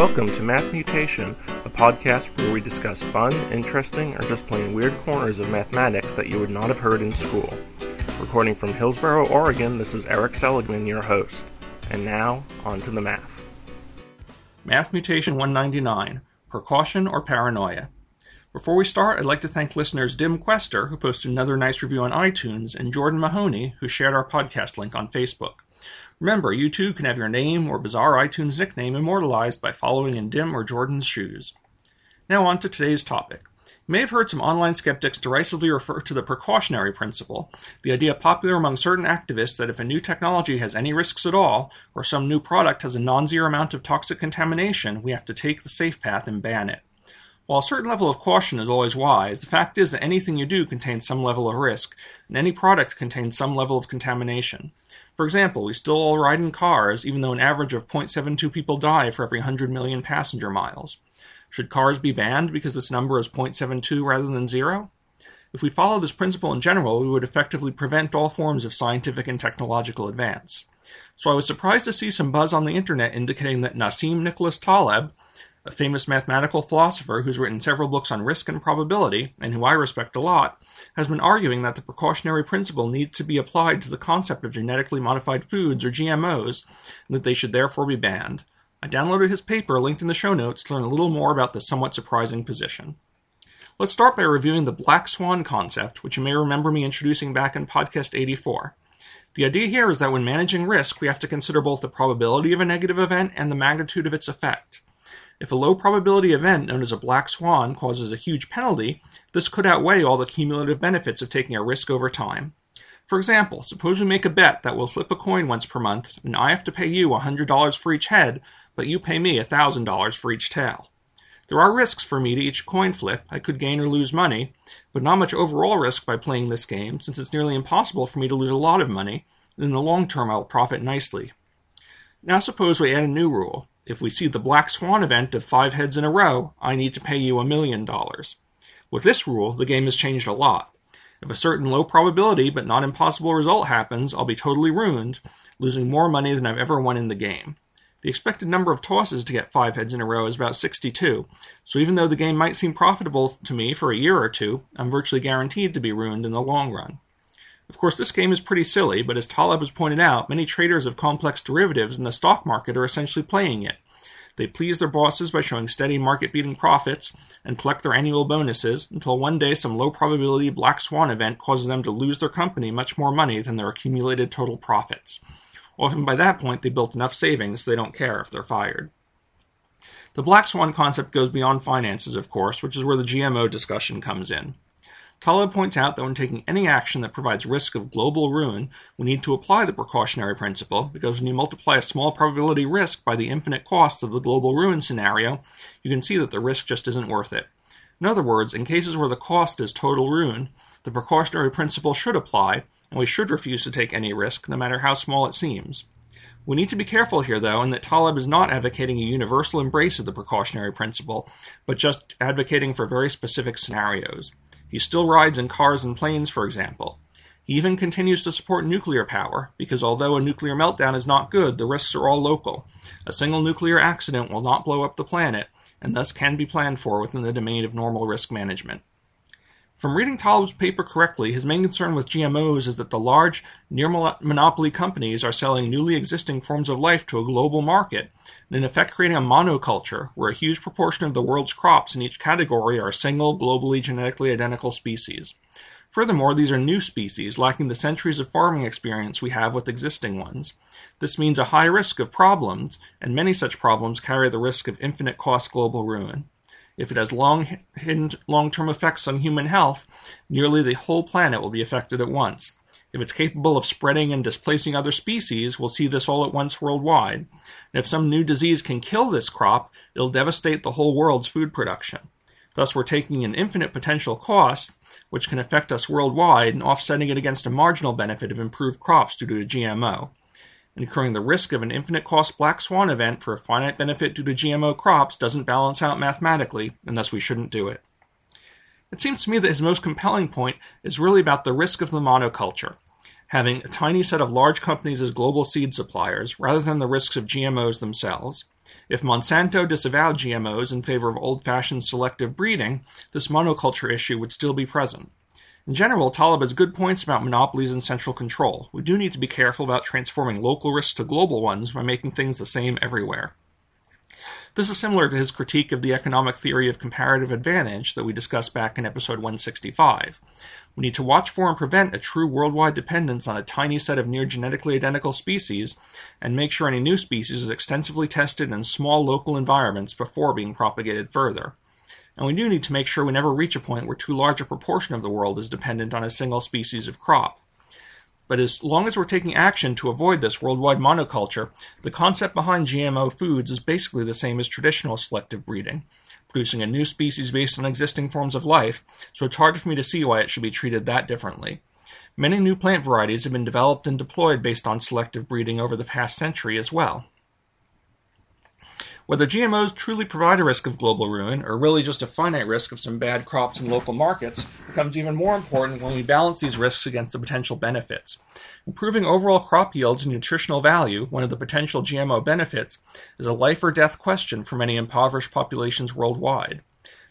Welcome to Math Mutation, a podcast where we discuss fun, interesting, or just plain weird corners of mathematics that you would not have heard in school. Recording from Hillsboro, Oregon, this is Erik Seligman, your host. And now, on to the math. Math Mutation 199 Precaution or Paranoia. Before we start, I'd like to thank listeners Dim Quester, who posted another nice review on iTunes, and Jordan Mahoney, who shared our podcast link on Facebook. Remember, you too can have your name or bizarre iTunes nickname immortalized by following in Dim or Jordan's shoes. Now, on to today's topic. You may have heard some online skeptics derisively refer to the precautionary principle, the idea popular among certain activists that if a new technology has any risks at all, or some new product has a non zero amount of toxic contamination, we have to take the safe path and ban it. While a certain level of caution is always wise, the fact is that anything you do contains some level of risk, and any product contains some level of contamination. For example, we still all ride in cars, even though an average of 0.72 people die for every 100 million passenger miles. Should cars be banned because this number is 0.72 rather than zero? If we follow this principle in general, we would effectively prevent all forms of scientific and technological advance. So I was surprised to see some buzz on the internet indicating that Nassim Nicholas Taleb, a famous mathematical philosopher who's written several books on risk and probability, and who I respect a lot, has been arguing that the precautionary principle needs to be applied to the concept of genetically modified foods, or GMOs, and that they should therefore be banned. I downloaded his paper, linked in the show notes, to learn a little more about this somewhat surprising position. Let's start by reviewing the black swan concept, which you may remember me introducing back in podcast 84. The idea here is that when managing risk, we have to consider both the probability of a negative event and the magnitude of its effect. If a low probability event known as a black swan causes a huge penalty, this could outweigh all the cumulative benefits of taking a risk over time. For example, suppose we make a bet that we'll flip a coin once per month, and I have to pay you $100 for each head, but you pay me $1,000 for each tail. There are risks for me to each coin flip. I could gain or lose money, but not much overall risk by playing this game, since it's nearly impossible for me to lose a lot of money, and in the long term I'll profit nicely. Now suppose we add a new rule. If we see the black swan event of five heads in a row, I need to pay you a million dollars. With this rule, the game has changed a lot. If a certain low probability but not impossible result happens, I'll be totally ruined, losing more money than I've ever won in the game. The expected number of tosses to get five heads in a row is about 62, so even though the game might seem profitable to me for a year or two, I'm virtually guaranteed to be ruined in the long run. Of course, this game is pretty silly, but as Taleb has pointed out, many traders of complex derivatives in the stock market are essentially playing it. They please their bosses by showing steady market beating profits and collect their annual bonuses until one day some low probability black swan event causes them to lose their company much more money than their accumulated total profits. Often by that point, they built enough savings they don't care if they're fired. The black swan concept goes beyond finances, of course, which is where the GMO discussion comes in. Taleb points out that when taking any action that provides risk of global ruin, we need to apply the precautionary principle, because when you multiply a small probability risk by the infinite cost of the global ruin scenario, you can see that the risk just isn't worth it. In other words, in cases where the cost is total ruin, the precautionary principle should apply, and we should refuse to take any risk, no matter how small it seems. We need to be careful here, though, in that Taleb is not advocating a universal embrace of the precautionary principle, but just advocating for very specific scenarios. He still rides in cars and planes, for example. He even continues to support nuclear power, because although a nuclear meltdown is not good, the risks are all local. A single nuclear accident will not blow up the planet, and thus can be planned for within the domain of normal risk management. From reading Taleb's paper correctly, his main concern with GMOs is that the large, near monopoly companies are selling newly existing forms of life to a global market, and in effect creating a monoculture where a huge proportion of the world's crops in each category are a single, globally genetically identical species. Furthermore, these are new species, lacking the centuries of farming experience we have with existing ones. This means a high risk of problems, and many such problems carry the risk of infinite cost global ruin. If it has long long term effects on human health, nearly the whole planet will be affected at once. If it's capable of spreading and displacing other species, we'll see this all at once worldwide. And if some new disease can kill this crop, it'll devastate the whole world's food production. Thus, we're taking an infinite potential cost, which can affect us worldwide, and offsetting it against a marginal benefit of improved crops due to a GMO incurring the risk of an infinite cost black swan event for a finite benefit due to GMO crops doesn't balance out mathematically, and thus we shouldn't do it. It seems to me that his most compelling point is really about the risk of the monoculture, having a tiny set of large companies as global seed suppliers, rather than the risks of GMOs themselves. If Monsanto disavowed GMOs in favor of old fashioned selective breeding, this monoculture issue would still be present. In general, Taleb has good points about monopolies and central control. We do need to be careful about transforming local risks to global ones by making things the same everywhere. This is similar to his critique of the economic theory of comparative advantage that we discussed back in episode 165. We need to watch for and prevent a true worldwide dependence on a tiny set of near genetically identical species, and make sure any new species is extensively tested in small local environments before being propagated further. And we do need to make sure we never reach a point where too large a proportion of the world is dependent on a single species of crop. But as long as we're taking action to avoid this worldwide monoculture, the concept behind GMO foods is basically the same as traditional selective breeding, producing a new species based on existing forms of life, so it's hard for me to see why it should be treated that differently. Many new plant varieties have been developed and deployed based on selective breeding over the past century as well. Whether GMOs truly provide a risk of global ruin, or really just a finite risk of some bad crops in local markets, becomes even more important when we balance these risks against the potential benefits. Improving overall crop yields and nutritional value, one of the potential GMO benefits, is a life or death question for many impoverished populations worldwide.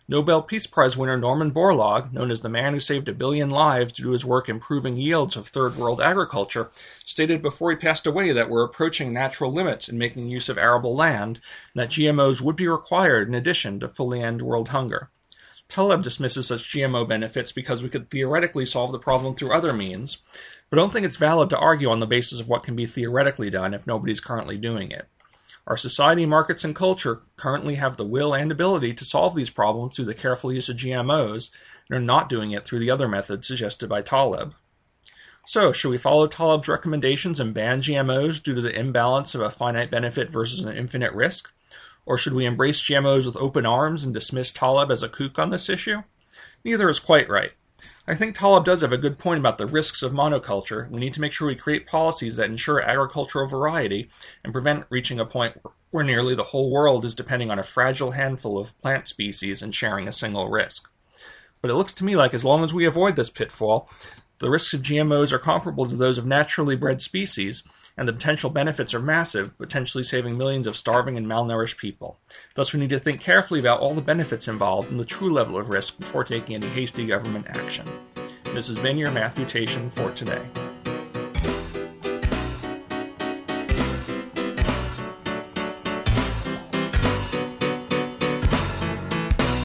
Nobel Peace Prize winner Norman Borlaug, known as the man who saved a billion lives due to his work improving yields of third world agriculture, stated before he passed away that we're approaching natural limits in making use of arable land, and that GMOs would be required in addition to fully end world hunger. Taleb dismisses such GMO benefits because we could theoretically solve the problem through other means, but don't think it's valid to argue on the basis of what can be theoretically done if nobody's currently doing it. Our society, markets, and culture currently have the will and ability to solve these problems through the careful use of GMOs and are not doing it through the other methods suggested by Taleb. So, should we follow Taleb's recommendations and ban GMOs due to the imbalance of a finite benefit versus an infinite risk? Or should we embrace GMOs with open arms and dismiss Taleb as a kook on this issue? Neither is quite right. I think Taleb does have a good point about the risks of monoculture. We need to make sure we create policies that ensure agricultural variety and prevent reaching a point where nearly the whole world is depending on a fragile handful of plant species and sharing a single risk. But it looks to me like as long as we avoid this pitfall, the risks of GMOs are comparable to those of naturally bred species, and the potential benefits are massive, potentially saving millions of starving and malnourished people. Thus, we need to think carefully about all the benefits involved and the true level of risk before taking any hasty government action. This has been your Math Mutation for today.